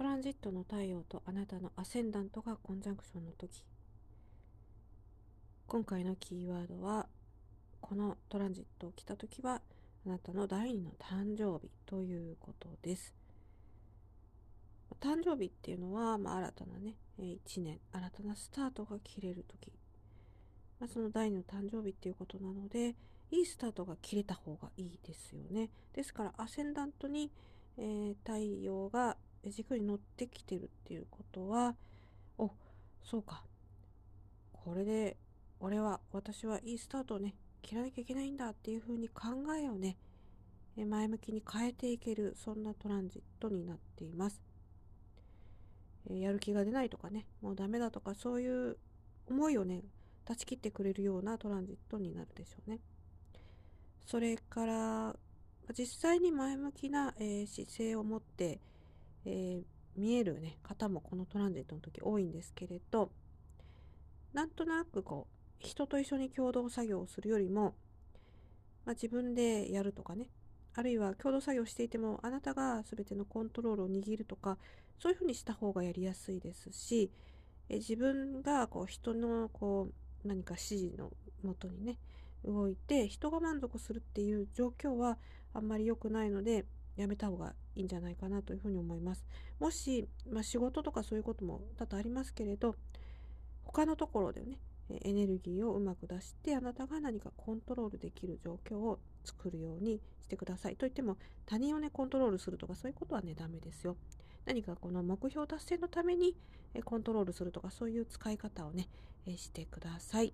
トランジットの太陽とあなたのアセンダントがコンジャンクションの時。今回のキーワードはこのトランジットを来た時はあなたの第二の誕生日ということです。誕生日っていうのは、まあ、新たなね1年新たなスタートが切れる時、まあ、その第二の誕生日っていうことなのでいいスタートが切れた方がいいですよね。ですからアセンダントに、えー、太陽が軸に乗ってきてるっていうことはおそうか。これで俺は私はいいスタートをね切らなきゃいけないんだっていう風に考えをね前向きに変えていけるそんなトランジットになっています。やる気が出ないとかねもうダメだとかそういう思いをね断ち切ってくれるようなトランジットになるでしょうね。それから実際に前向きな、姿勢を持って、えー、見える、ね、方もこのトランジットの時多いんですけれどなんとなくこう人と一緒に共同作業をするよりも、まあ、自分でやるとかねあるいは共同作業していてもあなたが全てのコントロールを握るとかそういうふうにした方がやりやすいですしえ自分がこう人のこう何か指示のもとにね動いて人が満足するっていう状況はあんまり良くないのでやめた方がいいんじゃないかなというふうに思います。もし、まあ、仕事とかそういうことも多々ありますけれど他のところでねエネルギーをうまく出してあなたが何かコントロールできる状況を作るようにしてください。といっても他人をねコントロールするとかそういうことはねダメですよ。何かこの目標達成のためにコントロールするとかそういう使い方をねしてください。